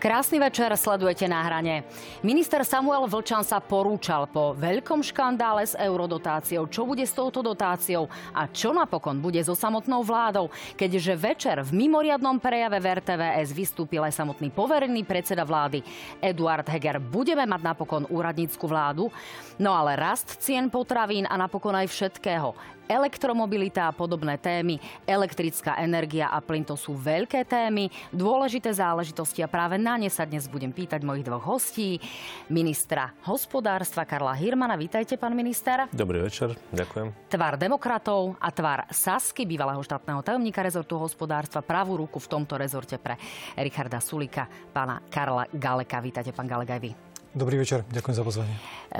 Krásny večer, sledujete na hrane. Minister Samuel Vlčan sa porúčal po veľkom škandále s eurodotáciou. Čo bude s touto dotáciou a čo napokon bude so samotnou vládou, keďže večer v mimoriadnom prejave v RTVS vystúpil aj samotný poverený predseda vlády Eduard Heger. Budeme mať napokon úradnícku vládu, no ale rast cien potravín a napokon aj všetkého elektromobilita a podobné témy, elektrická energia a plyn to sú veľké témy, dôležité záležitosti a práve na ne sa dnes budem pýtať mojich dvoch hostí. Ministra hospodárstva Karla Hirmana. Vítajte, pán minister. Dobrý večer, ďakujem. Tvar demokratov a tvar Sasky, bývalého štátneho tajomníka rezortu hospodárstva, pravú ruku v tomto rezorte pre Richarda Sulika, pána Karla Galeka. Vítajte, pán Galek, aj vy. Dobrý večer, ďakujem za pozvanie.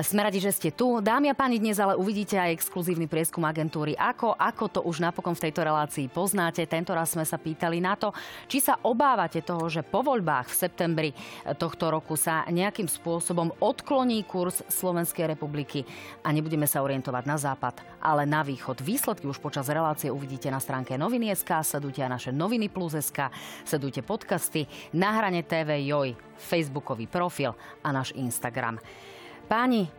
Sme radi, že ste tu. Dámy a páni, dnes ale uvidíte aj exkluzívny prieskum agentúry. Ako, ako to už napokon v tejto relácii poznáte. Tento raz sme sa pýtali na to, či sa obávate toho, že po voľbách v septembri tohto roku sa nejakým spôsobom odkloní kurz Slovenskej republiky a nebudeme sa orientovať na západ, ale na východ. Výsledky už počas relácie uvidíte na stránke noviny.sk, sledujte aj naše noviny plus.sk, sledujte podcasty, na hrane TV Joj, Facebookový profil a náš Instagram. Páni,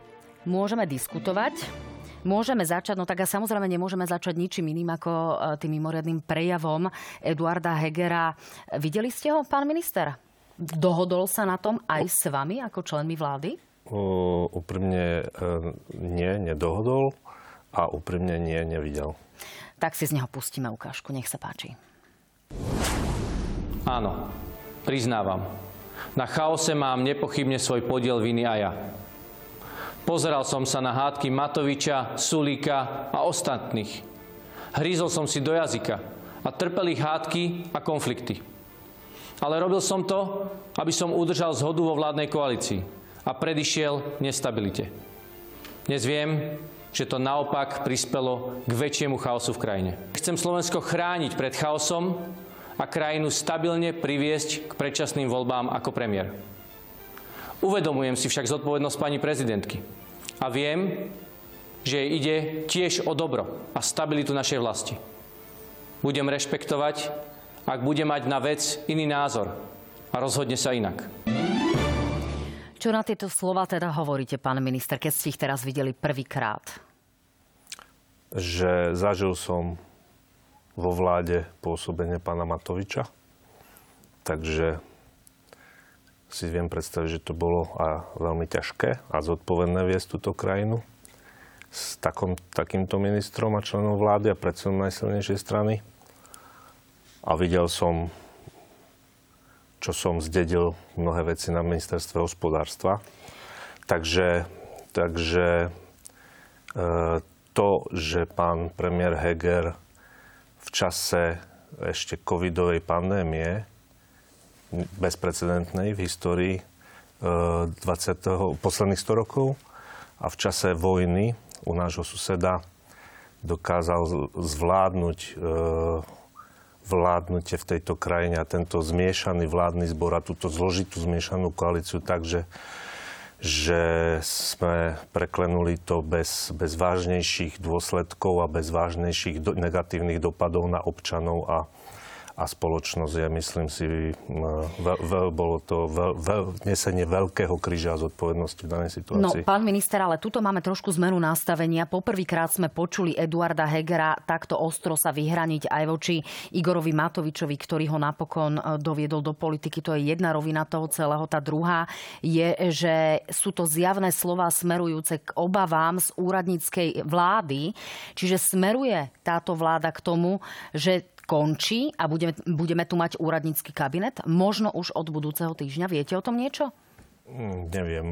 môžeme diskutovať, Môžeme začať, no tak a samozrejme nemôžeme začať ničím iným ako e, tým mimoriadným prejavom Eduarda Hegera. Videli ste ho, pán minister? Dohodol sa na tom aj s vami ako členmi vlády? Uh, úprimne uh, nie, nedohodol a úprimne nie, nevidel. Tak si z neho pustíme ukážku, nech sa páči. Áno, priznávam. Na chaose mám nepochybne svoj podiel viny a ja. Pozeral som sa na hádky Matoviča, Sulíka a ostatných. Hrízol som si do jazyka a trpel ich hádky a konflikty. Ale robil som to, aby som udržal zhodu vo vládnej koalícii a predišiel nestabilite. Dnes viem, že to naopak prispelo k väčšiemu chaosu v krajine. Chcem Slovensko chrániť pred chaosom a krajinu stabilne priviesť k predčasným voľbám ako premiér. Uvedomujem si však zodpovednosť pani prezidentky a viem, že jej ide tiež o dobro a stabilitu našej vlasti. Budem rešpektovať, ak bude mať na vec iný názor a rozhodne sa inak. Čo na tieto slova teda hovoríte, pán minister, keď ste ich teraz videli prvýkrát? Že zažil som vo vláde pôsobenie pána Matoviča, takže si viem predstaviť, že to bolo a veľmi ťažké a zodpovedné viesť túto krajinu s takom, takýmto ministrom a členom vlády a predsedom najsilnejšej strany. A videl som, čo som zdedil mnohé veci na ministerstve hospodárstva. Takže, takže e, to, že pán premiér Heger čase ešte covidovej pandémie bezprecedentnej v histórii 20. Eh, posledných 100 rokov a v čase vojny u nášho suseda dokázal zvládnuť eh, vládnutie v tejto krajine a tento zmiešaný vládny zbor a túto zložitú zmiešanú koalíciu tak, že, sme preklenuli to bez, bez vážnejších dôsledkov a bez vážnejších do, negatívnych dopadov na občanov a, a spoločnosť. Ja myslím si, veľ, veľ, bolo to veľ, veľ, nesenie veľkého kríža a zodpovednosti v danej situácii. No, pán minister, ale tuto máme trošku zmenu nastavenia. Poprvýkrát sme počuli Eduarda Hegera takto ostro sa vyhraniť aj voči Igorovi Matovičovi, ktorý ho napokon e, doviedol do politiky. To je jedna rovina toho celého. Tá druhá je, že sú to zjavné slova smerujúce k obavám z úradníckej vlády. Čiže smeruje táto vláda k tomu, že končí a budeme, budeme tu mať úradnícky kabinet? Možno už od budúceho týždňa. Viete o tom niečo? Mm, neviem.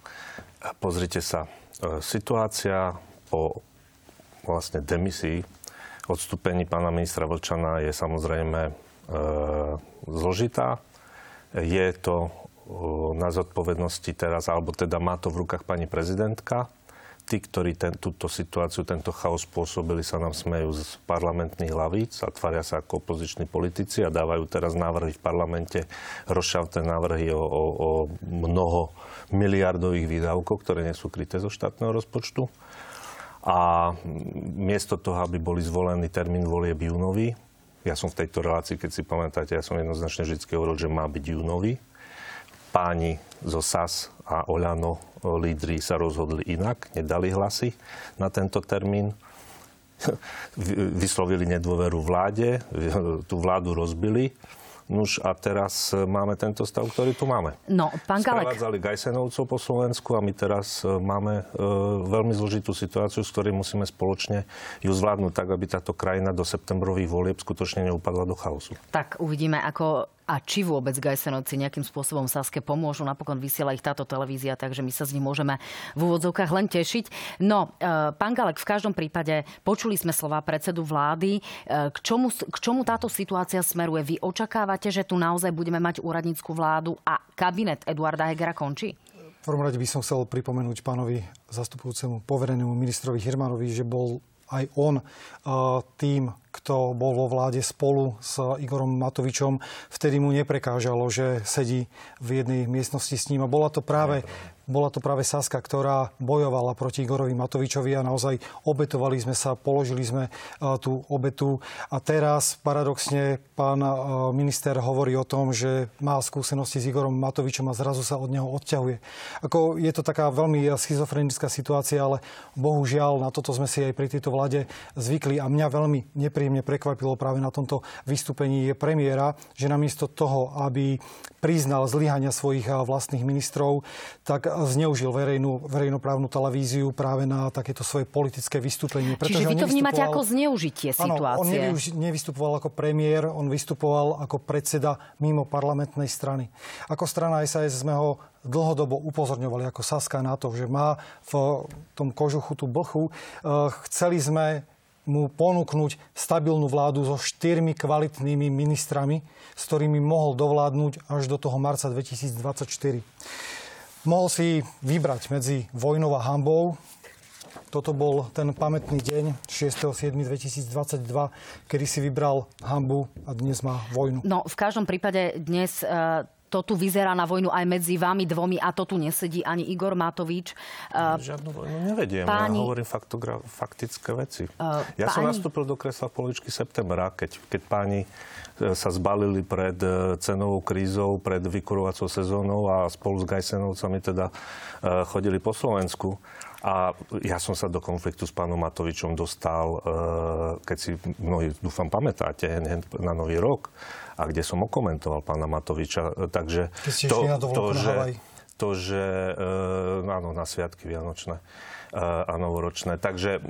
Pozrite sa. E, situácia po vlastne demisii, odstúpení pána ministra Vlčana je samozrejme e, zložitá. Je to e, na zodpovednosti teraz, alebo teda má to v rukách pani prezidentka tí, ktorí ten, túto situáciu, tento chaos spôsobili, sa nám smejú z parlamentných hlavíc a tvária sa ako opoziční politici a dávajú teraz návrhy v parlamente, rozšavté návrhy o, o, o mnoho miliardových výdavkov, ktoré nie sú kryté zo štátneho rozpočtu. A miesto toho, aby boli zvolený termín volieb júnový, ja som v tejto relácii, keď si pamätáte, ja som jednoznačne vždy hovoril, že má byť júnový, páni zo SAS a Oľano lídry sa rozhodli inak, nedali hlasy na tento termín vyslovili nedôveru vláde, tú vládu rozbili Nuž a teraz máme tento stav, ktorý tu máme. No, pán Galek. Sprevádzali Gajsenovcov po Slovensku a my teraz e, máme e, veľmi zložitú situáciu, s ktorej musíme spoločne ju zvládnuť tak, aby táto krajina do septembrových volieb skutočne neupadla do chaosu. Tak uvidíme, ako a či vôbec Gajsenovci nejakým spôsobom Saske pomôžu. Napokon vysiela ich táto televízia, takže my sa z nich môžeme v úvodzovkách len tešiť. No, e, pán Galek, v každom prípade počuli sme slova predsedu vlády. E, k čomu, k čomu táto situácia smeruje? Vy očakávate, že tu naozaj budeme mať úradnícku vládu a kabinet Eduarda Hegera končí? V prvom rade by som chcel pripomenúť pánovi zastupujúcemu poverenému ministrovi Hirmanovi, že bol aj on e, tým, kto bol vo vláde spolu s Igorom Matovičom, vtedy mu neprekážalo, že sedí v jednej miestnosti s ním. A bola to práve bola to práve Saska, ktorá bojovala proti Igorovi Matovičovi a naozaj obetovali sme sa, položili sme e, tú obetu. A teraz paradoxne pán e, minister hovorí o tom, že má skúsenosti s Igorom Matovičom a zrazu sa od neho odťahuje. Ako je to taká veľmi schizofrenická situácia, ale bohužiaľ na toto sme si aj pri tejto vláde zvykli a mňa veľmi nepríjemne prekvapilo práve na tomto vystúpení je premiéra, že namiesto toho, aby priznal zlyhania svojich vlastných ministrov, tak zneužil verejnú, verejnoprávnu televíziu práve na takéto svoje politické vystúpenie. Čiže vy to vnímate ako zneužitie situácie? Áno, on nevystupoval ako premiér, on vystupoval ako predseda mimo parlamentnej strany. Ako strana SAS sme ho dlhodobo upozorňovali ako Saska na to, že má v tom kožuchu tú blchu. Eh, chceli sme mu ponúknuť stabilnú vládu so štyrmi kvalitnými ministrami, s ktorými mohol dovládnuť až do toho marca 2024. Mohol si vybrať medzi vojnou a hambou. Toto bol ten pamätný deň 6.7.2022, kedy si vybral hambu a dnes má vojnu. No, v každom prípade dnes uh to tu vyzerá na vojnu aj medzi vami dvomi a to tu nesedí ani Igor Matovič. Žiadnu vojnu nevediem. Páni... Ja hovorím faktogra- faktické veci. Uh, ja páni... som nastúpil do kresla v polovičky septembra, keď, keď páni e, sa zbalili pred cenovou krízou, pred vykurovacou sezónou a spolu s Gajsenovcami teda chodili po Slovensku. A ja som sa do konfliktu s pánom Matovičom dostal, keď si mnohí, dúfam, pamätáte, na Nový rok a kde som okomentoval pána Matoviča. Takže to, to, že, to, že e, áno, na sviatky Vianočné e, a novoročné. Takže e,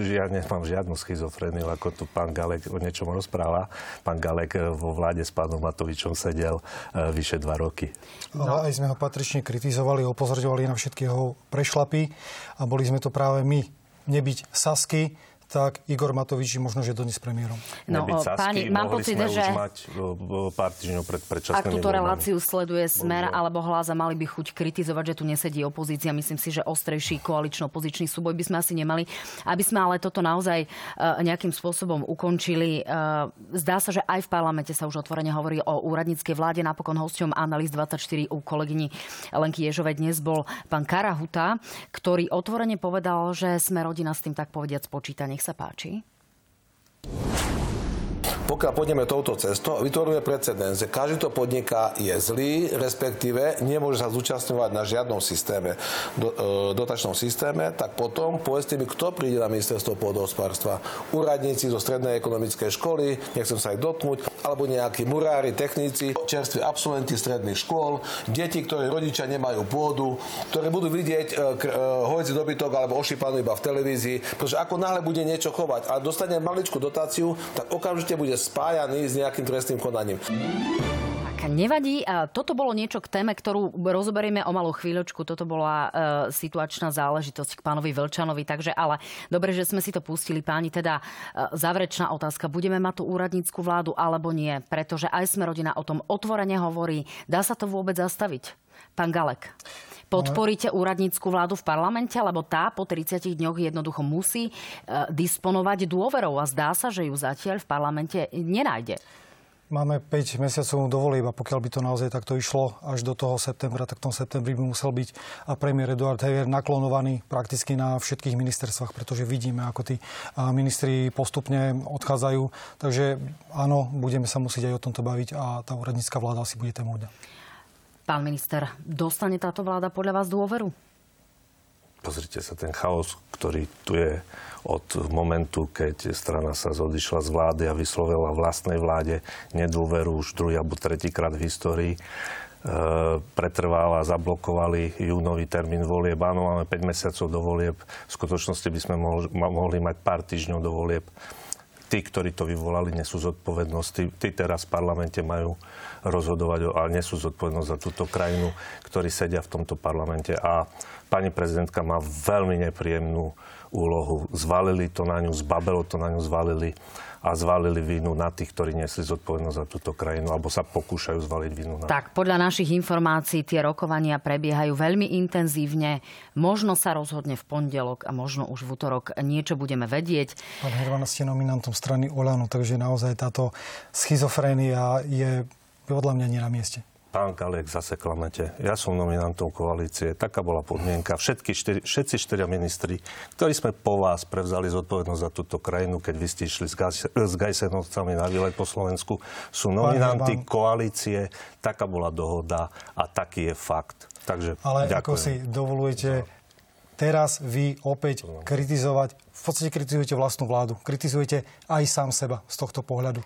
ja nemám žiadnu schizofreniu, ako tu pán Galek o niečom rozpráva. Pán Galek vo vláde s pánom Matovičom sedel vyše dva roky. Ale aj sme ho patrične kritizovali, upozorňovali na všetky jeho prešlapy a boli sme to práve my. Nebyť Sasky, tak Igor Matovič je možno, že dnes premiérom. No, páni, mám pocit, že mať pár týždňov pred Ak túto reláciu sleduje Smer Bože. alebo Hláza, mali by chuť kritizovať, že tu nesedí opozícia. Myslím si, že ostrejší koalično-opozičný súboj by sme asi nemali. Aby sme ale toto naozaj nejakým spôsobom ukončili. Zdá sa, že aj v parlamente sa už otvorene hovorí o úradníckej vláde. Napokon hosťom Analýz 24 u kolegyni Lenky Ježovej dnes bol pán Karahuta, ktorý otvorene povedal, že sme rodina s tým tak povediať spočítanie. Nech sa páči pokiaľ pôjdeme touto cestou, vytvoríme precedens, že každý to podniká je zlý, respektíve nemôže sa zúčastňovať na žiadnom systéme, do, e, dotačnom systéme, tak potom povedzte mi, kto príde na ministerstvo pôdohospodárstva. Úradníci zo strednej ekonomickej školy, nechcem sa aj dotknúť, alebo nejakí murári, techníci, čerství absolventi stredných škôl, deti, ktorí rodičia nemajú pôdu, ktoré budú vidieť e, e, hojci dobytok alebo ošípanú iba v televízii, pretože ako náhle bude niečo chovať a dostane maličku dotáciu, tak okamžite bude spájaný s nejakým trestným konaním. Tak nevadí. Toto bolo niečo k téme, ktorú rozoberieme o malú chvíľočku. Toto bola e, situačná záležitosť k pánovi Velčanovi. Takže ale dobre, že sme si to pustili, páni. Teda e, záverečná otázka. Budeme mať tú úradnícku vládu alebo nie? Pretože aj sme rodina o tom otvorene hovorí. Dá sa to vôbec zastaviť? Pán Galek. Podporíte úradnícku vládu v parlamente, lebo tá po 30 dňoch jednoducho musí e, disponovať dôverou a zdá sa, že ju zatiaľ v parlamente nenájde. Máme 5 mesiacov do volieb a pokiaľ by to naozaj takto išlo až do toho septembra, tak v tom septembri by musel byť a premiér Eduard Heger naklonovaný prakticky na všetkých ministerstvách, pretože vidíme, ako tí ministri postupne odchádzajú. Takže áno, budeme sa musieť aj o tomto baviť a tá úradnícka vláda asi bude témou dňa. Pán minister, dostane táto vláda podľa vás dôveru? Pozrite sa, ten chaos, ktorý tu je od momentu, keď strana sa zodišla z vlády a vyslovila vlastnej vláde nedôveru už druhý alebo tretíkrát v histórii, e, pretrváva, zablokovali júnový termín volieb. Áno, máme 5 mesiacov do volieb. V skutočnosti by sme mohli, mať pár týždňov do volieb tí, ktorí to vyvolali, nesú zodpovednosť. Tí, tí teraz v parlamente majú rozhodovať, ale nesú zodpovednosť za túto krajinu, ktorí sedia v tomto parlamente. A pani prezidentka má veľmi nepríjemnú úlohu. Zvalili to na ňu, zbabelo to na ňu, zvalili a zvalili vinu na tých, ktorí nesli zodpovednosť za túto krajinu, alebo sa pokúšajú zvaliť vinu na... Tak, podľa našich informácií tie rokovania prebiehajú veľmi intenzívne. Možno sa rozhodne v pondelok a možno už v útorok niečo budeme vedieť. Pán Herman, ste nominantom strany Olano, takže naozaj táto schizofrénia je podľa mňa nie na mieste. Pán Kaliek, zase klamete. Ja som nominantom koalície. Taká bola podmienka. Všetky štyri, všetci štyria ministri, ktorí sme po vás prevzali zodpovednosť za túto krajinu, keď vy ste išli s, s Gajsenovcami na výlet po Slovensku, sú nominanti koalície. Taká bola dohoda a taký je fakt. Takže Ale ďakujem. ako si dovolujete teraz vy opäť kritizovať, v podstate kritizujete vlastnú vládu, kritizujete aj sám seba z tohto pohľadu.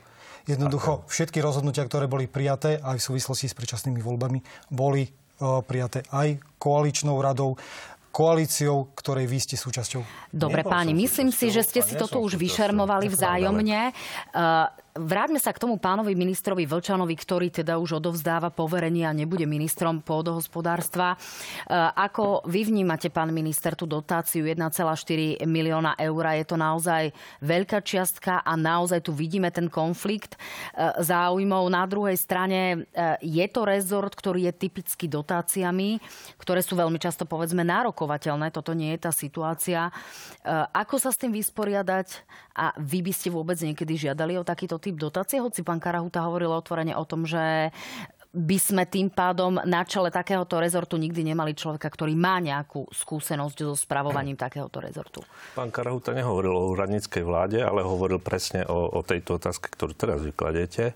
Jednoducho všetky rozhodnutia, ktoré boli prijaté aj v súvislosti s predčasnými voľbami, boli e, prijaté aj koaličnou radou koalíciou, ktorej vy ste súčasťou. Dobre, páni, myslím si, že ste si toto už vyšermovali vzájomne. Vráťme sa k tomu pánovi ministrovi Vlčanovi, ktorý teda už odovzdáva poverenie a nebude ministrom pôdohospodárstva. E, ako vy vnímate, pán minister, tú dotáciu 1,4 milióna eur? Je to naozaj veľká čiastka a naozaj tu vidíme ten konflikt e, záujmov. Na druhej strane e, je to rezort, ktorý je typický dotáciami, ktoré sú veľmi často povedzme nárokovateľné. Toto nie je tá situácia. Ako sa s tým vysporiadať? A vy by ste vôbec niekedy žiadali o takýto typ dotácie, hoci pán Karahuta hovoril otvorene o tom, že by sme tým pádom na čele takéhoto rezortu nikdy nemali človeka, ktorý má nejakú skúsenosť so spravovaním takéhoto rezortu. Pán Karahuta nehovoril o úradníckej vláde, ale hovoril presne o, o tejto otázke, ktorú teraz vykladete.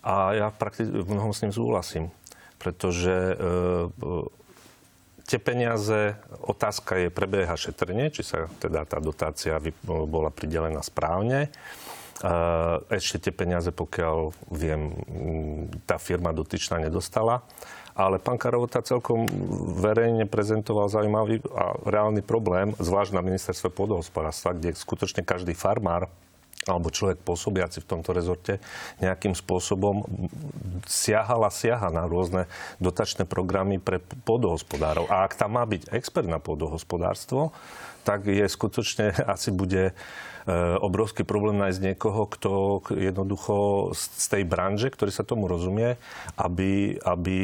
A ja prakticky mnohom s ním súhlasím, pretože e, tie peniaze, otázka je, prebieha šetrenie, či sa teda tá dotácia bola pridelená správne. Ešte tie peniaze, pokiaľ viem, tá firma dotyčná nedostala. Ale pán Karovota celkom verejne prezentoval zaujímavý a reálny problém, zvlášť na ministerstve pôdohospodárstva, kde skutočne každý farmár alebo človek pôsobiaci v tomto rezorte nejakým spôsobom siahal a siaha na rôzne dotačné programy pre pôdohospodárov. A ak tam má byť expert na pôdohospodárstvo, tak je skutočne asi bude obrovský problém nájsť niekoho, kto jednoducho z tej branže, ktorý sa tomu rozumie, aby, aby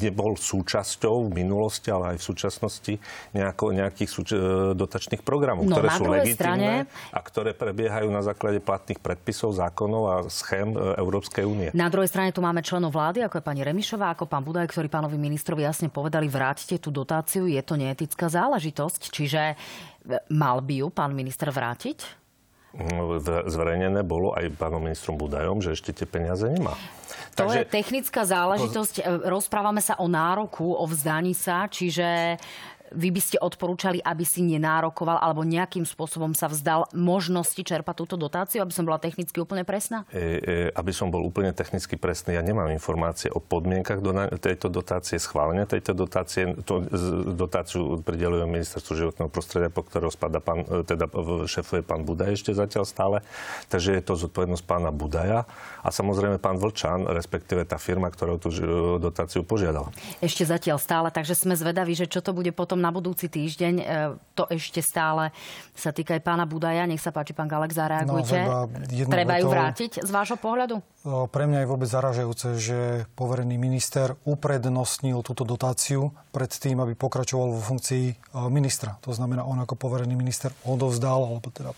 nebol súčasťou v minulosti, ale aj v súčasnosti nejako, nejakých súč- e, dotačných programov, no, ktoré sú legitimné strane... a ktoré prebiehajú na základe platných predpisov, zákonov a schém e, Európskej únie. Na druhej strane tu máme členov vlády, ako je pani Remišová, ako pán Budaj, ktorí pánovi ministrovi jasne povedali, vráťte tú dotáciu, je to neetická záležitosť. Čiže Mal by ju pán minister vrátiť? No, zverejnené bolo aj pánom ministrom Budajom, že ešte tie peniaze nemá. To Takže... je technická záležitosť. Rozprávame sa o nároku, o vzdaní sa, čiže vy by ste odporúčali, aby si nenárokoval alebo nejakým spôsobom sa vzdal možnosti čerpať túto dotáciu, aby som bola technicky úplne presná? E, e, aby som bol úplne technicky presný, ja nemám informácie o podmienkach do tejto dotácie, schválenia tejto dotácie. To, dotáciu prideluje ministerstvo životného prostredia, po ktorého spada pán, e, teda šefuje pán Budaj ešte zatiaľ stále. Takže je to zodpovednosť pána Budaja a samozrejme pán Vlčan, respektíve tá firma, ktorá tú dotáciu požiadala. Ešte zatiaľ stále, takže sme zvedaví, že čo to bude potom na budúci týždeň. E, to ešte stále sa týka aj pána Budaja. Nech sa páči, pán Galek, zareagujte. No, Treba ju vrátiť z vášho pohľadu? Pre mňa je vôbec zaražajúce, že poverený minister uprednostnil túto dotáciu pred tým, aby pokračoval vo funkcii e, ministra. To znamená, on ako poverený minister odovzdal, alebo teda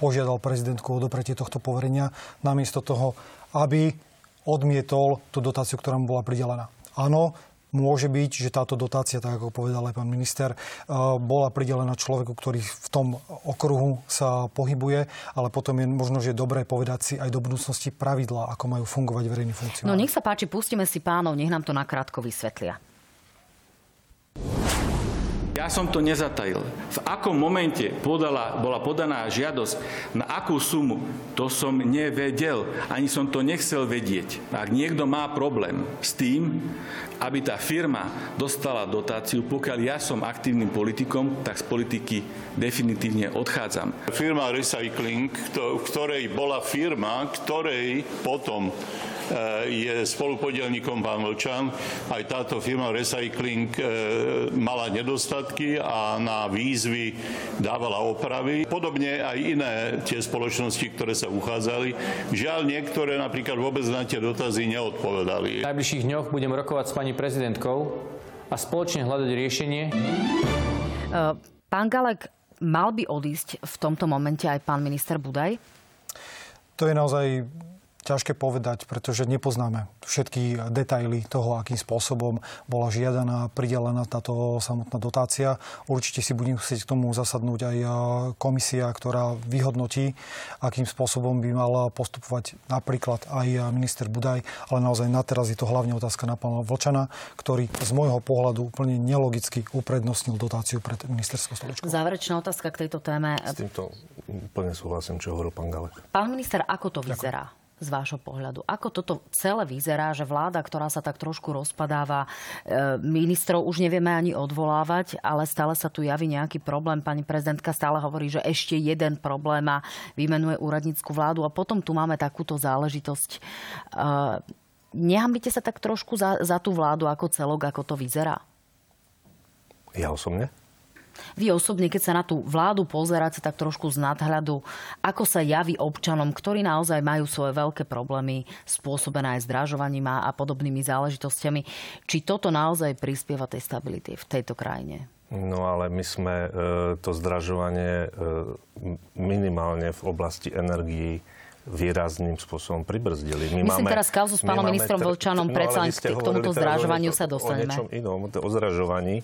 požiadal prezidentku o dopretie tohto poverenia, namiesto toho, aby odmietol tú dotáciu, ktorá mu bola pridelená. Áno, Môže byť, že táto dotácia, tak ako povedal aj pán minister, eh, bola pridelená človeku, ktorý v tom okruhu sa pohybuje, ale potom je možno, že dobré povedať si aj do budúcnosti pravidla, ako majú fungovať verejní funkcionári. No nech sa páči, pustíme si pánov, nech nám to nakrátko vysvetlia. Ja som to nezatajil. V akom momente podala, bola podaná žiadosť na akú sumu, to som nevedel. Ani som to nechcel vedieť. Ak niekto má problém s tým, aby tá firma dostala dotáciu, pokiaľ ja som aktívnym politikom, tak z politiky definitívne odchádzam. Firma Recycling, v ktorej bola firma, ktorej potom je spolupodielníkom pán Vlčan. Aj táto firma Recycling eh, mala nedostatky a na výzvy dávala opravy. Podobne aj iné tie spoločnosti, ktoré sa uchádzali. Žiaľ, niektoré napríklad vôbec na tie dotazy neodpovedali. V najbližších dňoch budem rokovať s pani prezidentkou a spoločne hľadať riešenie. Eh, pán Galek, mal by odísť v tomto momente aj pán minister Budaj? To je naozaj ťažké povedať, pretože nepoznáme všetky detaily toho, akým spôsobom bola žiadaná, pridelená táto samotná dotácia. Určite si budem chcieť k tomu zasadnúť aj komisia, ktorá vyhodnotí, akým spôsobom by mal postupovať napríklad aj minister Budaj, ale naozaj na teraz je to hlavne otázka na pána Vlčana, ktorý z môjho pohľadu úplne nelogicky uprednostnil dotáciu pred ministerskou stoličkou. Záverečná otázka k tejto téme. S týmto úplne súhlasím, čo hovoril pán Galek. Pán minister, ako to vyzerá? Ďakujem z vášho pohľadu? Ako toto celé vyzerá, že vláda, ktorá sa tak trošku rozpadáva, e, ministrov už nevieme ani odvolávať, ale stále sa tu javí nejaký problém. Pani prezidentka stále hovorí, že ešte jeden problém a vymenuje úradnícku vládu a potom tu máme takúto záležitosť. E, nehambite sa tak trošku za, za tú vládu ako celok, ako to vyzerá? Ja osobne? Vy osobne, keď sa na tú vládu pozeráte tak trošku z nadhľadu, ako sa javí občanom, ktorí naozaj majú svoje veľké problémy spôsobené aj zdražovaním a podobnými záležitostiami, či toto naozaj prispieva tej stability v tejto krajine? No ale my sme e, to zdražovanie e, minimálne v oblasti energií výrazným spôsobom pribrzdili. My Myslím máme, teraz kauzu s pánom ministrom Vlčanom, no, predsa k tomuto zdražovaniu sa dostaneme. O niečom inom, o zdražovaní.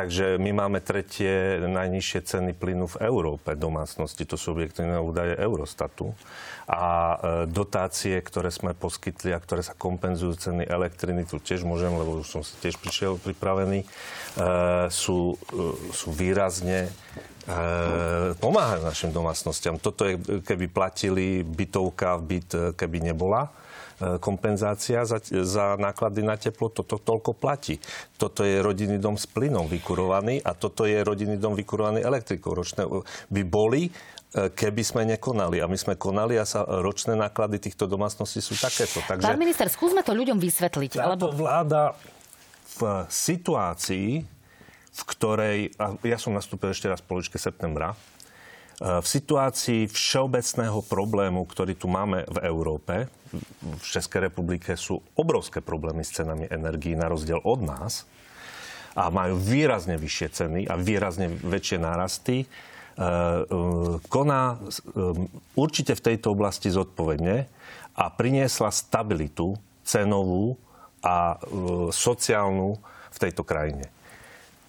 Takže my máme tretie najnižšie ceny plynu v Európe domácnosti. To sú objektívne údaje Eurostatu. A e, dotácie, ktoré sme poskytli a ktoré sa kompenzujú ceny elektriny, tu tiež môžem, lebo už som si tiež prišiel pripravený, e, sú, e, sú výrazne pomáhajú našim domácnostiam. Toto je, keby platili bytovka byt, keby nebola kompenzácia za, za náklady na teplo, toto toľko platí. Toto je rodinný dom s plynom vykurovaný a toto je rodinný dom vykurovaný elektrikou. Ročné by boli keby sme nekonali. A my sme konali a sa ročné náklady týchto domácností sú takéto. Takže Pán minister, skúsme to ľuďom vysvetliť. Táto alebo... vláda v situácii, v ktorej, a ja som nastúpil ešte raz v poličke septembra, v situácii všeobecného problému, ktorý tu máme v Európe, v Českej republike sú obrovské problémy s cenami energií na rozdiel od nás a majú výrazne vyššie ceny a výrazne väčšie nárasty, e, e, koná e, určite v tejto oblasti zodpovedne a priniesla stabilitu cenovú a sociálnu v tejto krajine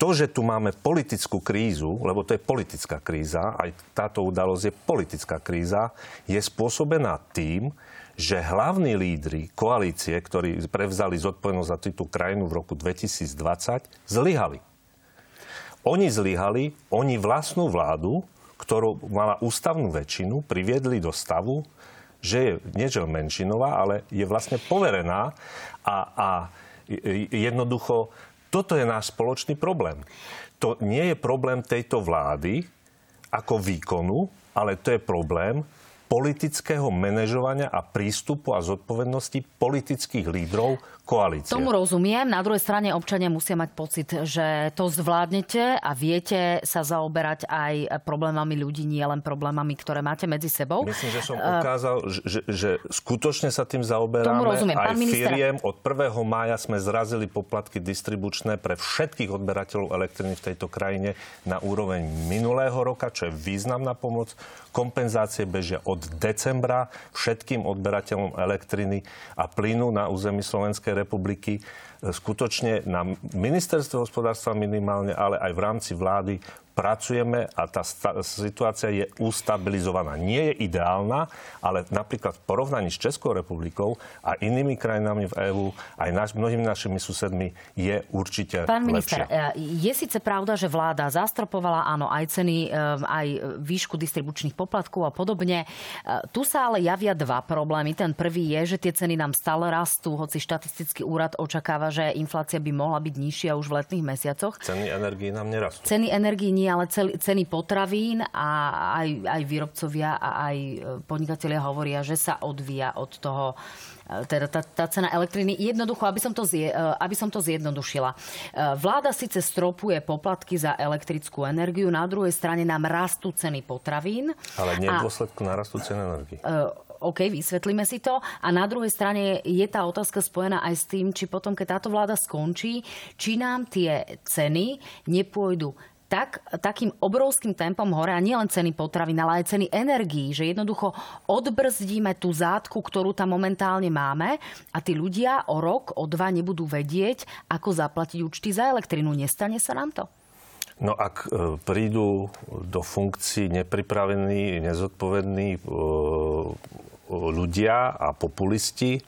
to, že tu máme politickú krízu, lebo to je politická kríza, aj táto udalosť je politická kríza, je spôsobená tým, že hlavní lídry koalície, ktorí prevzali zodpovednosť za túto krajinu v roku 2020, zlyhali. Oni zlyhali, oni vlastnú vládu, ktorú mala ústavnú väčšinu, priviedli do stavu, že je niečo menšinová, ale je vlastne poverená a, a jednoducho toto je náš spoločný problém. To nie je problém tejto vlády ako výkonu, ale to je problém politického manažovania a prístupu a zodpovednosti politických lídrov koalície. Tomu rozumiem. Na druhej strane občania musia mať pocit, že to zvládnete a viete sa zaoberať aj problémami ľudí, nie len problémami, ktoré máte medzi sebou. Myslím, že som ukázal, že, že skutočne sa tým zaoberáme. Tomu rozumiem. Aj Pán minister... firiem od 1. mája sme zrazili poplatky distribučné pre všetkých odberateľov elektriny v tejto krajine na úroveň minulého roka, čo je významná pomoc. Kompenzácie bežia od decembra všetkým odberateľom elektriny a plynu na území Slovenskej republiky skutočne na ministerstve hospodárstva minimálne, ale aj v rámci vlády pracujeme a tá situácia je ustabilizovaná. Nie je ideálna, ale napríklad v porovnaní s Českou republikou a inými krajinami v EÚ, aj naš, mnohými našimi susedmi, je určite Pán minister, lepšia. je síce pravda, že vláda zastropovala áno aj ceny, e, aj výšku distribučných poplatkov a podobne. E, tu sa ale javia dva problémy. Ten prvý je, že tie ceny nám stále rastú, hoci štatistický úrad očakáva, že inflácia by mohla byť nižšia už v letných mesiacoch. Ceny energii nám nerastú. Ceny energii nie, ale ceny potravín a aj, aj výrobcovia a aj e, podnikatelia hovoria, že sa odvíja od toho e, teda tá, tá cena elektriny. Jednoducho, aby som, to zje, e, aby som to zjednodušila. Vláda síce stropuje poplatky za elektrickú energiu, na druhej strane nám rastú ceny potravín. Ale nie v dôsledku narastu ceny energii. OK, vysvetlíme si to. A na druhej strane je tá otázka spojená aj s tým, či potom, keď táto vláda skončí, či nám tie ceny nepôjdu tak, takým obrovským tempom hore, a nielen ceny potravín, ale aj ceny energií, že jednoducho odbrzdíme tú zátku, ktorú tam momentálne máme a tí ľudia o rok, o dva nebudú vedieť, ako zaplatiť účty za elektrinu. Nestane sa nám to? No ak e, prídu do funkcií nepripravení, nezodpovední e, ľudia a populisti,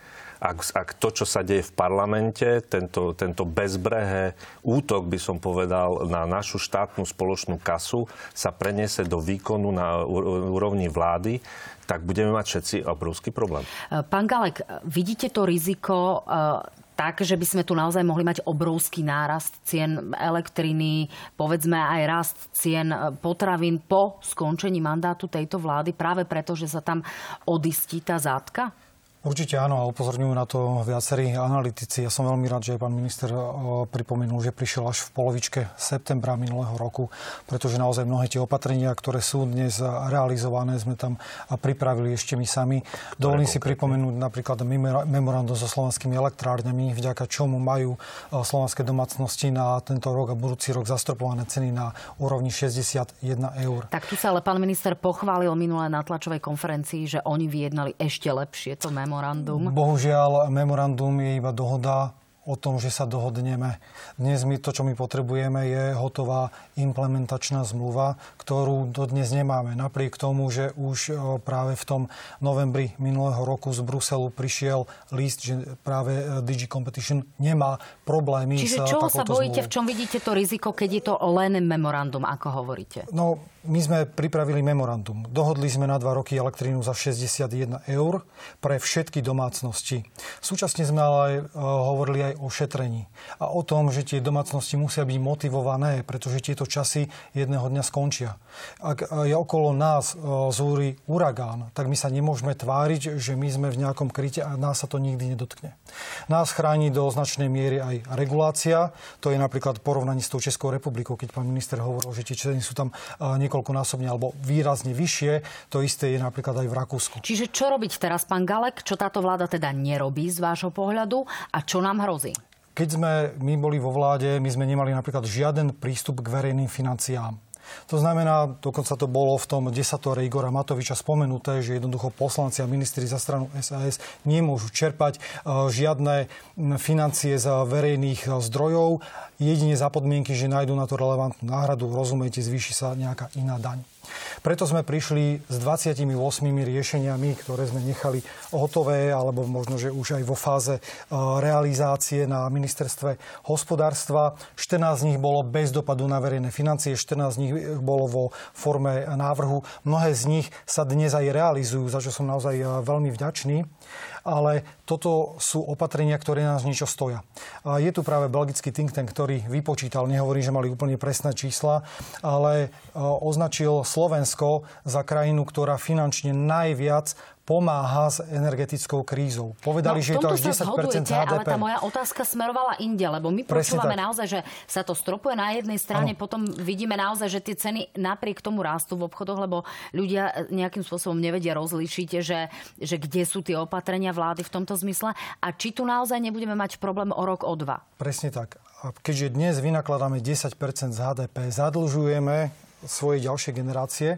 ak, ak to, čo sa deje v parlamente, tento, tento bezbrehé útok, by som povedal, na našu štátnu spoločnú kasu sa preniesie do výkonu na úrovni vlády, tak budeme mať všetci obrovský problém. Pán Galek, vidíte to riziko e, tak, že by sme tu naozaj mohli mať obrovský nárast cien elektriny, povedzme aj rast cien e, potravín po skončení mandátu tejto vlády, práve preto, že sa tam odistí tá zátka? Určite áno a upozorňujú na to viacerí analytici. Ja som veľmi rád, že pán minister e, pripomenul, že prišiel až v polovičke septembra minulého roku, pretože naozaj mnohé tie opatrenia, ktoré sú dnes realizované, sme tam pripravili ešte my sami. Dovolím si pripomenúť napríklad memorandum so slovenskými elektrárňami, vďaka čomu majú e, slovenské domácnosti na tento rok a budúci rok zastropované ceny na úrovni 61 eur. Tak tu sa ale pán minister pochválil minulé na tlačovej konferencii, že oni vyjednali ešte lepšie to memorandum memorandum? Bohužiaľ, memorandum je iba dohoda o tom, že sa dohodneme. Dnes my to, čo my potrebujeme, je hotová implementačná zmluva, ktorú dodnes nemáme. Napriek tomu, že už e, práve v tom novembri minulého roku z Bruselu prišiel list, že práve e, DG Competition nemá problémy Čiže s čoho sa bojíte, zmluvou. v čom vidíte to riziko, keď je to len memorandum, ako hovoríte? No, my sme pripravili memorandum. Dohodli sme na dva roky elektrínu za 61 eur pre všetky domácnosti. Súčasne sme ale aj, uh, hovorili aj o šetrení a o tom, že tie domácnosti musia byť motivované, pretože tieto časy jedného dňa skončia. Ak je okolo nás uh, zúri uragán, tak my sa nemôžeme tváriť, že my sme v nejakom kryte a nás sa to nikdy nedotkne. Nás chráni do značnej miery aj regulácia. To je napríklad porovnaní s tou Českou republikou, keď pán minister hovoril, že tie sú tam uh, niekoľkonásobne alebo výrazne vyššie. To isté je napríklad aj v Rakúsku. Čiže čo robiť teraz, pán Galek? Čo táto vláda teda nerobí z vášho pohľadu a čo nám hrozí? Keď sme my boli vo vláde, my sme nemali napríklad žiaden prístup k verejným financiám. To znamená, dokonca to bolo v tom desatore Igora Matoviča spomenuté, že jednoducho poslanci a ministri za stranu SAS nemôžu čerpať e, žiadne financie z verejných e, zdrojov, jedine za podmienky, že nájdú na to relevantnú náhradu, rozumiete, zvýši sa nejaká iná daň. Preto sme prišli s 28 riešeniami, ktoré sme nechali hotové, alebo možno, že už aj vo fáze e, realizácie na ministerstve hospodárstva. 14 z nich bolo bez dopadu na verejné financie, 14 z nich bolo vo forme návrhu. Mnohé z nich sa dnes aj realizujú, za čo som naozaj e, veľmi vďačný ale toto sú opatrenia, ktoré nás niečo stoja. Je tu práve belgický think tank, ktorý vypočítal, nehovorí, že mali úplne presné čísla, ale označil Slovensko za krajinu, ktorá finančne najviac pomáha s energetickou krízou. Povedali, no, že je to až 10 zhodujete, HDP. Ale tá moja otázka smerovala inde, lebo my Presne počúvame tak. naozaj, že sa to stropuje na jednej strane, ano. potom vidíme naozaj, že tie ceny napriek tomu rastú v obchodoch, lebo ľudia nejakým spôsobom nevedia rozlíšiť, že, že kde sú tie opatrenia vlády v tomto zmysle a či tu naozaj nebudeme mať problém o rok, o dva. Presne tak. A keďže dnes vynakladáme 10% z HDP, zadlžujeme svojej ďalšej generácie.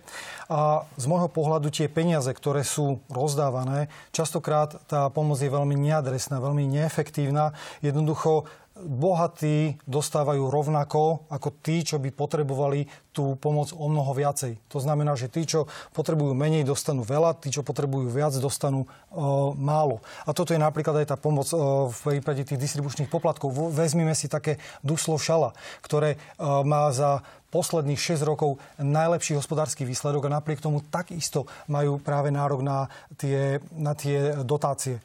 A z môjho pohľadu tie peniaze, ktoré sú rozdávané, častokrát tá pomoc je veľmi neadresná, veľmi neefektívna. Jednoducho bohatí dostávajú rovnako ako tí, čo by potrebovali tú pomoc o mnoho viacej. To znamená, že tí, čo potrebujú menej, dostanú veľa, tí, čo potrebujú viac, dostanú e, málo. A toto je napríklad aj tá pomoc e, v prípade tých distribučných poplatkov. Vezmime si také Duslo Šala, ktoré e, má za posledných 6 rokov najlepší hospodársky výsledok a napriek tomu takisto majú práve nárok na tie, na tie dotácie.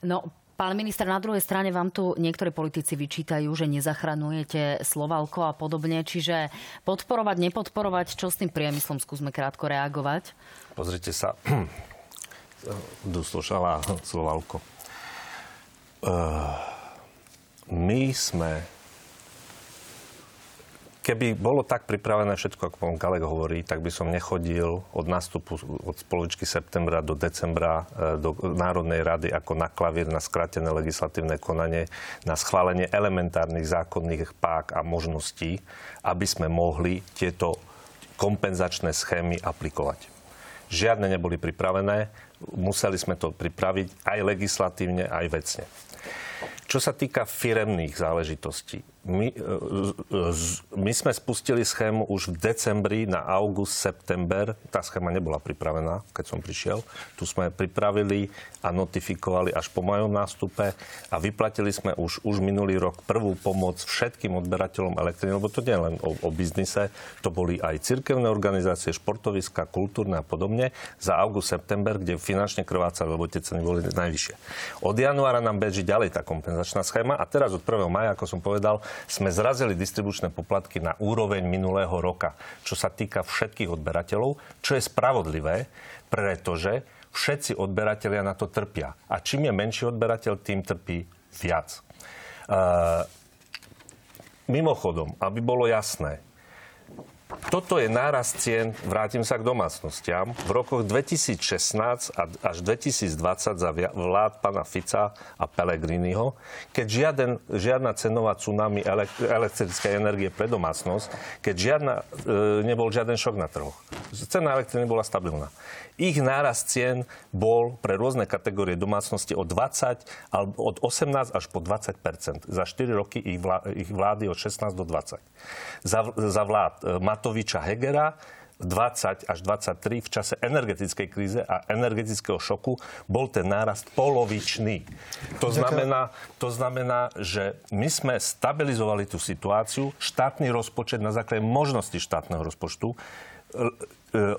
No, Pán minister, na druhej strane vám tu niektorí politici vyčítajú, že nezachraňujete Slovalko a podobne. Čiže podporovať, nepodporovať, čo s tým priemyslom? Skúsme krátko reagovať. Pozrite sa, Duslošala Slovalko. Uh, my sme keby bolo tak pripravené všetko, ako pán Galek hovorí, tak by som nechodil od nástupu od spoločky septembra do decembra e, do Národnej rady ako na klavír na skratené legislatívne konanie, na schválenie elementárnych zákonných pák a možností, aby sme mohli tieto kompenzačné schémy aplikovať. Žiadne neboli pripravené, museli sme to pripraviť aj legislatívne, aj vecne. Čo sa týka firemných záležitostí, my, e, my sme spustili schému už v decembri na august, september. Tá schéma nebola pripravená, keď som prišiel. Tu sme pripravili a notifikovali až po mojom nástupe a vyplatili sme už, už minulý rok prvú pomoc všetkým odberateľom elektriny, lebo to nie je len o, o biznise, to boli aj cirkevné organizácie, športoviska, kultúrne a podobne za august, september, kde finančne krvácali, lebo tie ceny boli najvyššie. Od januára nám beží ďalej tá kompenzačná schéma a teraz od 1. maja, ako som povedal, sme zrazili distribučné poplatky na úroveň minulého roka, čo sa týka všetkých odberateľov, čo je spravodlivé, pretože všetci odberatelia na to trpia. A čím je menší odberateľ, tým trpí viac. Uh, mimochodom, aby bolo jasné, toto je nárast cien, vrátim sa k domácnostiam, v rokoch 2016 až 2020 za vlád pana Fica a Pellegriniho, keď žiaden, žiadna cenová tsunami elektrickej energie pre domácnosť, keď žiadna, e, nebol žiaden šok na trhoch. Cena elektriny bola stabilná. Ich nárast cien bol pre rôzne kategórie domácnosti od 20 alebo od 18 až po 20% Za 4 roky ich, vlády od 16 do 20. Za, za vlád e, Matoviča Hegera 20 až 23 v čase energetickej kríze a energetického šoku bol ten nárast polovičný. To znamená, to znamená, že my sme stabilizovali tú situáciu, štátny rozpočet na základe možnosti štátneho rozpočtu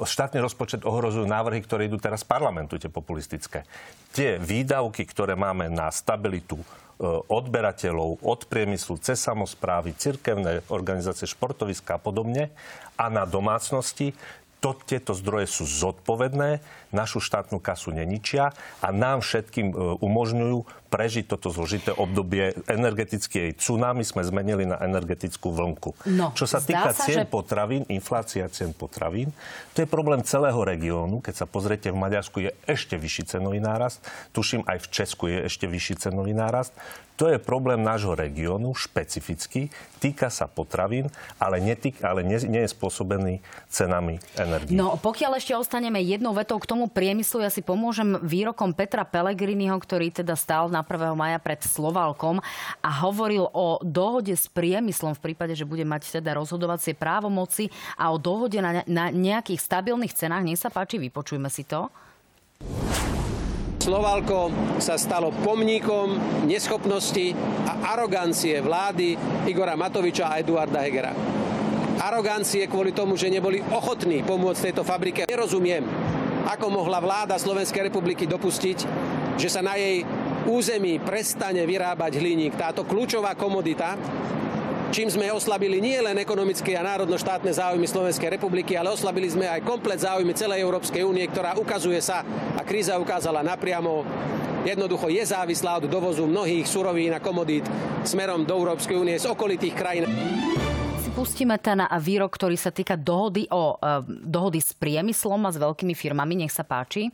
štátny rozpočet ohrozujú návrhy, ktoré idú teraz z parlamentu, tie populistické. Tie výdavky, ktoré máme na stabilitu e, odberateľov od priemyslu cez samozprávy, cirkevné organizácie, športoviska a podobne a na domácnosti, to, tieto zdroje sú zodpovedné, našu štátnu kasu neničia a nám všetkým e, umožňujú prežiť toto zložité obdobie energetickej tsunami sme zmenili na energetickú vlnku. No, Čo sa týka sa, cien že... potravín, inflácia cien potravín, to je problém celého regiónu. Keď sa pozriete, v Maďarsku je ešte vyšší cenový nárast. Tuším, aj v Česku je ešte vyšší cenový nárast. To je problém nášho regiónu, špecifický, týka sa potravín, ale, netýk, ale nie, nie je spôsobený cenami energie. No, pokiaľ ešte ostaneme jednou vetou k tomu priemyslu, ja si pomôžem výrokom Petra Pellegriniho, ktorý teda stál na 1. maja pred Slovalkom a hovoril o dohode s priemyslom v prípade, že bude mať teda rozhodovacie právomoci a o dohode na, na nejakých stabilných cenách. Nech sa páči, vypočujme si to. Slovalko sa stalo pomníkom neschopnosti a arogancie vlády Igora Matoviča a Eduarda Hegera. Arogancie kvôli tomu, že neboli ochotní pomôcť tejto fabrike. Nerozumiem, ako mohla vláda Slovenskej republiky dopustiť, že sa na jej území prestane vyrábať hliník. Táto kľúčová komodita, čím sme oslabili nie len ekonomické a národno-štátne záujmy Slovenskej republiky, ale oslabili sme aj komplet záujmy celej Európskej únie, ktorá ukazuje sa, ak kríza ukázala napriamo, jednoducho je závislá od dovozu mnohých surovín a komodít smerom do Európskej únie z okolitých krajín pustíme ten výrok, ktorý sa týka dohody, o, e, dohody s priemyslom a s veľkými firmami. Nech sa páči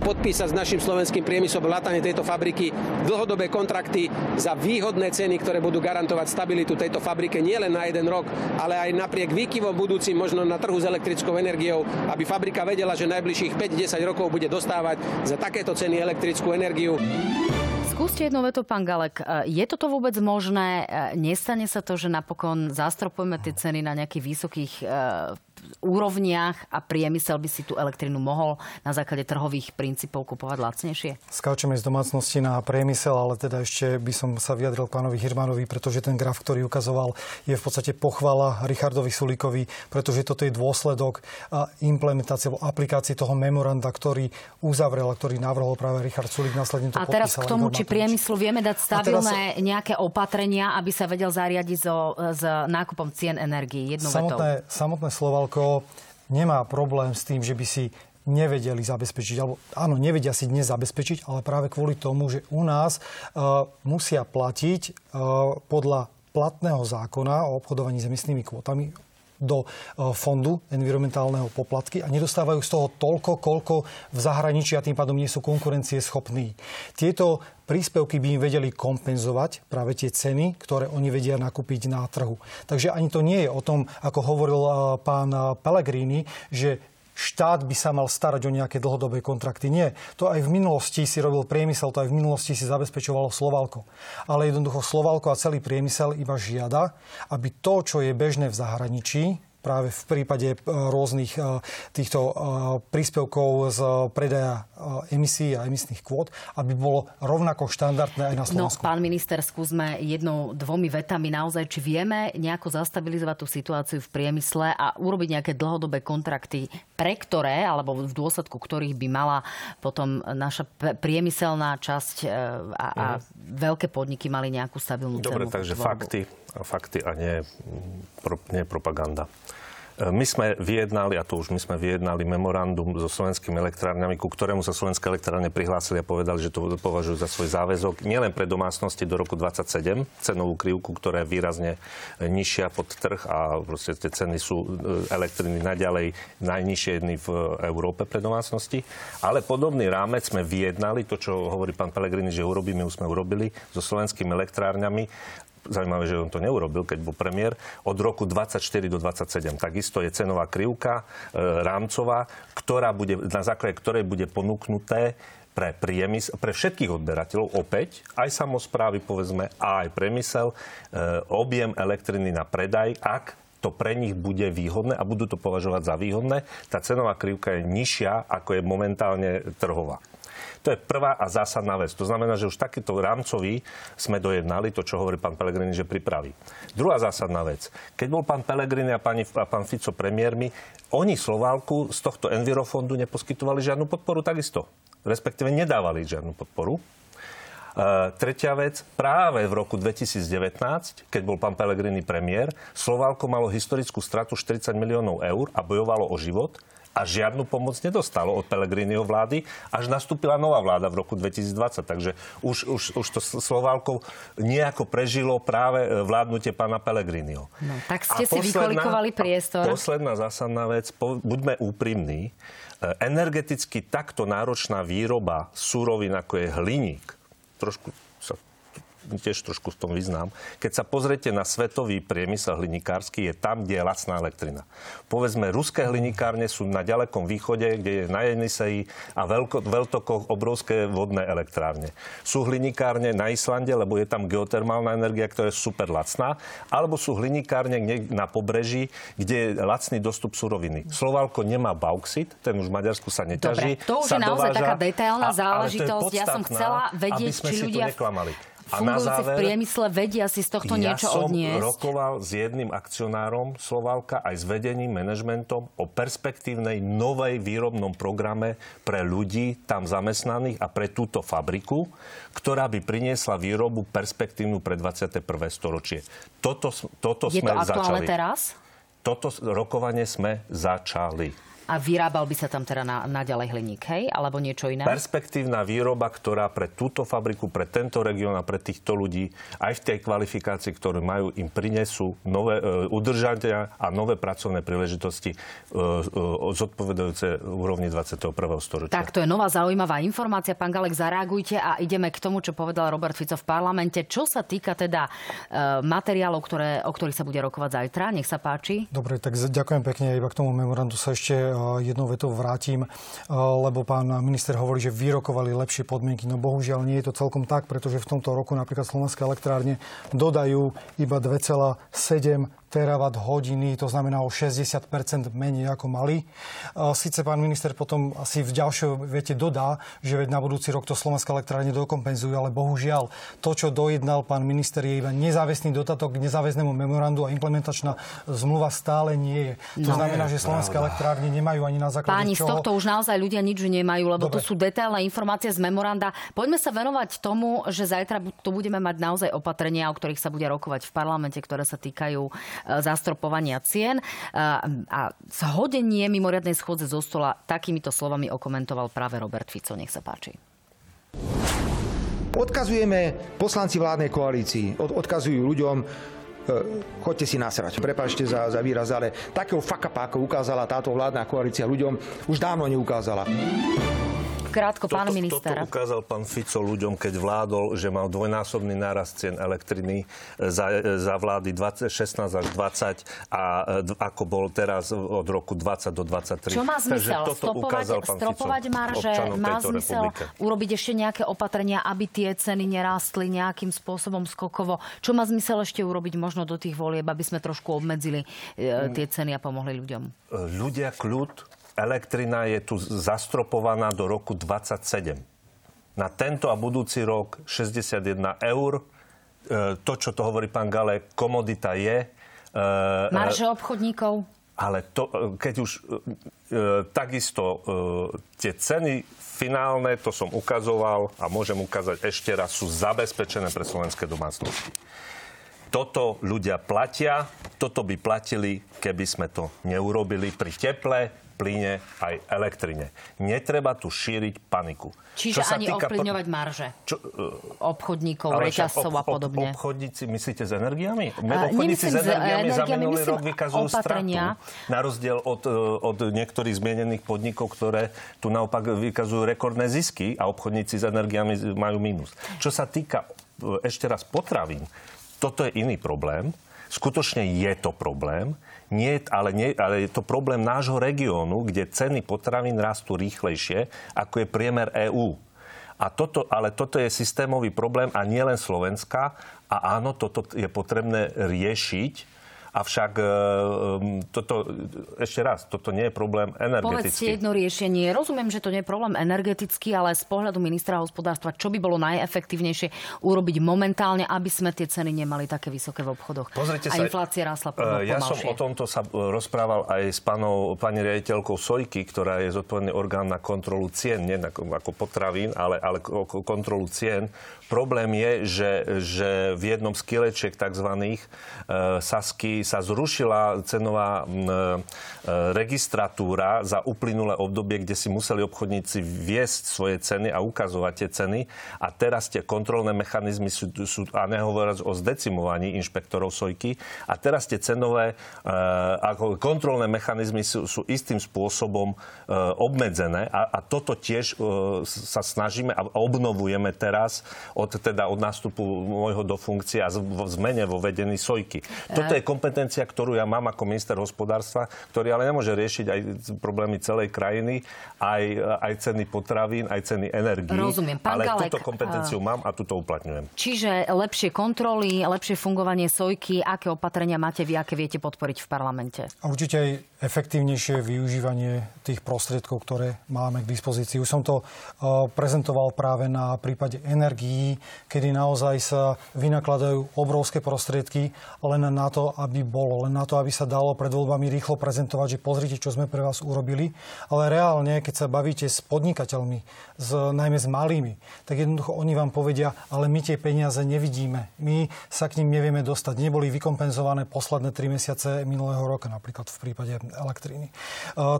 podpísať s našim slovenským priemyslom vrátane tejto fabriky dlhodobé kontrakty za výhodné ceny, ktoré budú garantovať stabilitu tejto fabrike nielen na jeden rok, ale aj napriek výkyvom budúcim možno na trhu s elektrickou energiou, aby fabrika vedela, že najbližších 5-10 rokov bude dostávať za takéto ceny elektrickú energiu. Skúste jednu vetu, pán Galek. Je toto vôbec možné? Nestane sa to, že napokon zastropujeme tie ceny na nejakých vysokých úrovniach a priemysel by si tú elektrinu mohol na základe trhových princípov kupovať lacnejšie? Skáčeme z domácnosti na priemysel, ale teda ešte by som sa vyjadril pánovi Hirmanovi, pretože ten graf, ktorý ukazoval, je v podstate pochvala Richardovi Sulíkovi, pretože toto je dôsledok implementácie alebo aplikácie toho memoranda, ktorý uzavrel a ktorý navrhol práve Richard Sulík. Následne to a teraz k tomu, či priemyslu vieme dať stabilné teraz... nejaké opatrenia, aby sa vedel zariadiť so, s nákupom cien energii. samotné, samotné Sloval Slovensko nemá problém s tým, že by si nevedeli zabezpečiť, alebo áno, nevedia si dnes zabezpečiť, ale práve kvôli tomu, že u nás uh, musia platiť uh, podľa platného zákona o obchodovaní s emisnými kvotami do e, fondu environmentálneho poplatky a nedostávajú z toho toľko, koľko v zahraničí a tým pádom nie sú konkurencie schopní. Tieto príspevky by im vedeli kompenzovať práve tie ceny, ktoré oni vedia nakúpiť na trhu. Takže ani to nie je o tom, ako hovoril e, pán Pellegrini, že štát by sa mal starať o nejaké dlhodobé kontrakty. Nie. To aj v minulosti si robil priemysel, to aj v minulosti si zabezpečovalo Slovalko. Ale jednoducho Slovalko a celý priemysel iba žiada, aby to, čo je bežné v zahraničí, práve v prípade e, rôznych e, týchto e, príspevkov z predaja emisí a emisných kvót, aby bolo rovnako štandardné aj na no, Slovensku. No, pán minister, skúsme jednou, dvomi vetami naozaj, či vieme nejako zastabilizovať tú situáciu v priemysle a urobiť nejaké dlhodobé kontrakty, pre ktoré, alebo v dôsledku ktorých by mala potom naša priemyselná časť a, a mhm. veľké podniky mali nejakú stabilnú Dobre, cenu. Dobre, takže fakty, fakty a nie, pro, nie propaganda. My sme vyjednali, a to už my sme vyjednali memorandum so slovenskými elektrárňami, ku ktorému sa slovenské elektrárne prihlásili a povedali, že to považujú za svoj záväzok nielen pre domácnosti do roku 27, cenovú krivku, ktorá je výrazne nižšia pod trh a proste tie ceny sú e, elektriny naďalej najnižšie jedny v Európe pre domácnosti. Ale podobný rámec sme vyjednali, to, čo hovorí pán Pelegrini, že urobíme, už sme urobili so slovenskými elektrárňami zaujímavé, že on to neurobil, keď bol premiér, od roku 24 do 27. Takisto je cenová krivka e, rámcová, ktorá bude, na základe ktorej bude ponúknuté pre priemysel, pre všetkých odberateľov opäť, aj samozprávy povedzme, a aj priemysel, e, objem elektriny na predaj, ak to pre nich bude výhodné a budú to považovať za výhodné. Tá cenová krivka je nižšia, ako je momentálne trhová. To je prvá a zásadná vec. To znamená, že už takýto rámcový sme dojednali, to, čo hovorí pán Pelegrini, že pripraví. Druhá zásadná vec. Keď bol pán Pelegrini a, pani, a pán Fico premiérmi, oni Sloválku z tohto Envirofondu neposkytovali žiadnu podporu takisto. Respektíve nedávali žiadnu podporu. Uh, tretia vec, práve v roku 2019, keď bol pán Pelegrini premiér, Slovalko malo historickú stratu 40 miliónov eur a bojovalo o život a žiadnu pomoc nedostalo od Pelegriniho vlády, až nastúpila nová vláda v roku 2020. Takže už, už, už to Sloválkov nejako prežilo práve e, vládnutie pána Pelegriniho. No, tak ste a si posledná, vykolikovali priestor. Posledná zásadná vec, po, buďme úprimní, e, energeticky takto náročná výroba súrovín, ako je hliník, trošku tiež trošku v tom vyznám. Keď sa pozriete na svetový priemysel hlinikársky, je tam, kde je lacná elektrina. Povedzme, ruské hlinikárne sú na ďalekom východe, kde je na Jeniseji a veľko, veľtokoch obrovské vodné elektrárne. Sú hlinikárne na Islande, lebo je tam geotermálna energia, ktorá je super lacná, alebo sú hlinikárne na pobreží, kde je lacný dostup suroviny. Slovalko nemá bauxit, ten už v Maďarsku sa neťaží. Dobre, to už je naozaj dováža, taká detailná záležitosť. Ja som chcela vedieť, či ľudia... A na záver, v priemysle vedia si z tohto ja niečo som odniesť? rokoval s jedným akcionárom Slovalka aj s vedením, manažmentom o perspektívnej novej výrobnom programe pre ľudí tam zamestnaných a pre túto fabriku, ktorá by priniesla výrobu perspektívnu pre 21. storočie. Toto, toto Je sme to začali. teraz? Toto rokovanie sme začali. A vyrábal by sa tam teda na, naďalej hliník, hej? Alebo niečo iné? Perspektívna výroba, ktorá pre túto fabriku, pre tento región a pre týchto ľudí, aj v tej kvalifikácii, ktorú majú, im prinesú nové e, udržania a nové pracovné príležitosti e, e, zodpovedajúce úrovni 21. storočia. Tak, to je nová zaujímavá informácia. Pán Galek, zareagujte a ideme k tomu, čo povedal Robert Fico v parlamente. Čo sa týka teda e, materiálov, ktoré, o ktorých sa bude rokovať zajtra, nech sa páči. Dobre, tak ďakujem pekne. Iba k tomu memorandu sa ešte e, jednou vetou vrátim, e, lebo pán minister hovorí, že vyrokovali lepšie podmienky. No bohužiaľ nie je to celkom tak, pretože v tomto roku napríklad Slovenské elektrárne dodajú iba 2,7 terawatt hodiny, to znamená o 60% menej ako mali. Sice pán minister potom asi v ďalšej viete dodá, že veď na budúci rok to Slovenská elektrárne dokompenzujú, ale bohužiaľ to, čo dojednal pán minister, je iba nezáväzný dotatok k nezáväznému memorandu a implementačná zmluva stále nie je. To no, znamená, že Slovenské elektrárne nemajú ani na základe Páni, čoho... z tohto už naozaj ľudia nič nemajú, lebo Dobre. to sú detailné informácie z memoranda. Poďme sa venovať tomu, že zajtra tu budeme mať naozaj opatrenia, o ktorých sa bude rokovať v parlamente, ktoré sa týkajú E, zastropovania cien. E, a zhodenie mimoriadnej schôdze zo stola takýmito slovami okomentoval práve Robert Fico. Nech sa páči. Odkazujeme poslanci vládnej koalícii, od, odkazujú ľuďom, e, chodte si nasrať. Prepačte za, za výraz, ale takého fakapa, ako ukázala táto vládna koalícia ľuďom, už dávno neukázala. Krátko, pán toto, minister. Toto ukázal pán Fico ľuďom, keď vládol, že mal dvojnásobný nárast cien elektriny za, za vlády 20, 16 až 20 a e, ako bol teraz od roku 20 do 23. Čo má zmysel? Stopovať, stropovať marže? Má zmysel republike. urobiť ešte nejaké opatrenia, aby tie ceny nerástli nejakým spôsobom skokovo? Čo má zmysel ešte urobiť možno do tých volieb, aby sme trošku obmedzili e, tie ceny a pomohli ľuďom? Ľudia kľud elektrina je tu zastropovaná do roku 27. Na tento a budúci rok 61 eur. E, to, čo to hovorí pán Gale, komodita je. E, Marže obchodníkov? Ale to, e, keď už takisto tie ceny finálne, to som ukazoval a môžem ukázať ešte raz, sú zabezpečené pre slovenské domácnosti. Toto ľudia platia, toto by platili, keby sme to neurobili pri teple, plyne aj elektrine. Netreba tu šíriť paniku. Čiže čo sa ani týka... ovplyvňovať marže čo, uh, obchodníkov, reťazcov a podobne. Ob, obchodníci, myslíte s energiami? Uh, obchodníci s energiami, za minulý rok vykazujú opatrenia. stratu. Na rozdiel od, e, od niektorých zmienených podnikov, ktoré tu naopak vykazujú rekordné zisky a obchodníci s energiami majú mínus. Čo sa týka e, ešte raz potravín, toto je iný problém. Skutočne je to problém. Nie, ale, nie, ale je to problém nášho regiónu, kde ceny potravín rastú rýchlejšie, ako je priemer EÚ. A toto, ale toto je systémový problém a nielen Slovenska. A áno, toto je potrebné riešiť Avšak e, toto, ešte raz, toto nie je problém energetický. Povedzte jedno riešenie. Rozumiem, že to nie je problém energetický, ale z pohľadu ministra hospodárstva, čo by bolo najefektívnejšie urobiť momentálne, aby sme tie ceny nemali také vysoké v obchodoch. Pozrite a sa, inflácia rásla uh, Ja som o tomto sa rozprával aj s panou, pani riaditeľkou Sojky, ktorá je zodpovedný orgán na kontrolu cien, nie ako, ako potravín, ale, ale kontrolu cien. Problém je, že, že v jednom z kilečiek tzv. Uh, Sasky sa zrušila cenová e, registratúra za uplynulé obdobie, kde si museli obchodníci viesť svoje ceny a ukazovať tie ceny. A teraz tie kontrolné mechanizmy sú, sú a nehovoriac o zdecimovaní inšpektorov sojky, a teraz tie cenové e, kontrolné mechanizmy sú, sú istým spôsobom e, obmedzené a, a toto tiež sa snažíme a obnovujeme teraz od, teda od nástupu môjho do funkcie a zmene vo vedení sojky. Toto je kompetencia kompetencia, ktorú ja mám ako minister hospodárstva, ktorý ale nemôže riešiť aj problémy celej krajiny, aj, aj ceny potravín, aj ceny energií. Rozumiem. Pán ale Galek, túto kompetenciu mám a túto uplatňujem. Čiže lepšie kontroly, lepšie fungovanie sojky, aké opatrenia máte vy, aké viete podporiť v parlamente? A určite aj efektívnejšie využívanie tých prostriedkov, ktoré máme k dispozícii. Už som to uh, prezentoval práve na prípade energií, kedy naozaj sa vynakladajú obrovské prostriedky len na to, aby vždy bolo, len na to, aby sa dalo pred voľbami rýchlo prezentovať, že pozrite, čo sme pre vás urobili. Ale reálne, keď sa bavíte s podnikateľmi, s, najmä s malými, tak jednoducho oni vám povedia, ale my tie peniaze nevidíme. My sa k ním nevieme dostať. Neboli vykompenzované posledné tri mesiace minulého roka, napríklad v prípade elektriny. E,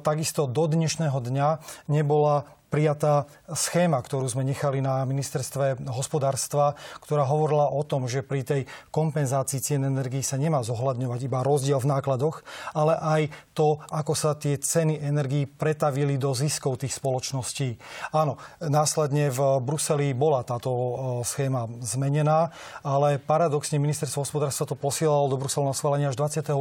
takisto do dnešného dňa nebola prijatá schéma, ktorú sme nechali na ministerstve hospodárstva, ktorá hovorila o tom, že pri tej kompenzácii cien energií sa nemá zohľadňovať iba rozdiel v nákladoch, ale aj to, ako sa tie ceny energií pretavili do ziskov tých spoločností. Áno, následne v Bruseli bola táto e, schéma zmenená, ale paradoxne ministerstvo hospodárstva to posielalo do Bruselu na schválenie až 28.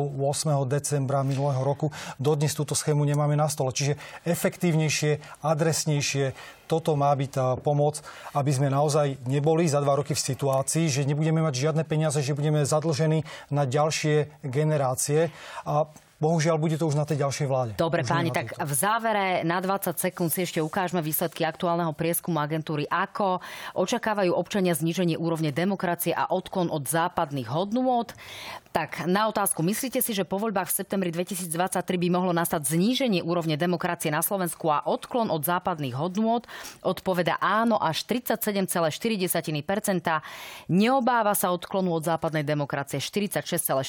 decembra minulého roku. Dodnes túto schému nemáme na stole. Čiže efektívnejšie, adresnejšie najvhodnejšie. Toto má byť tá pomoc, aby sme naozaj neboli za dva roky v situácii, že nebudeme mať žiadne peniaze, že budeme zadlžení na ďalšie generácie. A Bohužiaľ, bude to už na tej ďalšej vláde. Dobre, už páni, tak v závere na 20 sekúnd si ešte ukážeme výsledky aktuálneho prieskumu agentúry AKO. Očakávajú občania zníženie úrovne demokracie a odklon od západných hodnôt. Tak, na otázku, myslíte si, že po voľbách v septembri 2023 by mohlo nastať zníženie úrovne demokracie na Slovensku a odklon od západných hodnôt? Odpoveda áno až 37,4%. Neobáva sa odklonu od západnej demokracie 46,4%.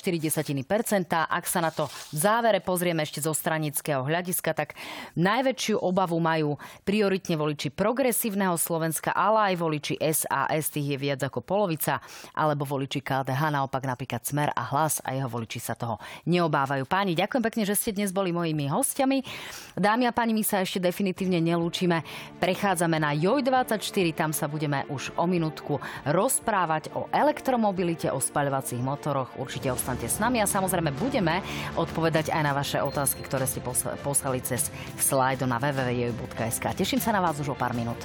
Ak sa na to v závere pozrieme ešte zo stranického hľadiska, tak najväčšiu obavu majú prioritne voliči progresívneho Slovenska, ale aj voliči SAS, tých je viac ako polovica, alebo voliči KDH, naopak napríklad Smer a hlas a jeho voliči sa toho neobávajú. Páni, ďakujem pekne, že ste dnes boli mojimi hostiami. Dámy a páni, my sa ešte definitívne nelúčime. Prechádzame na JOJ24, tam sa budeme už o minútku rozprávať o elektromobilite, o spaľovacích motoroch. Určite ostaňte s nami a samozrejme budeme odpovedať aj na vaše otázky, ktoré ste poslali cez slajdo na www.joj.sk. Teším sa na vás už o pár minút.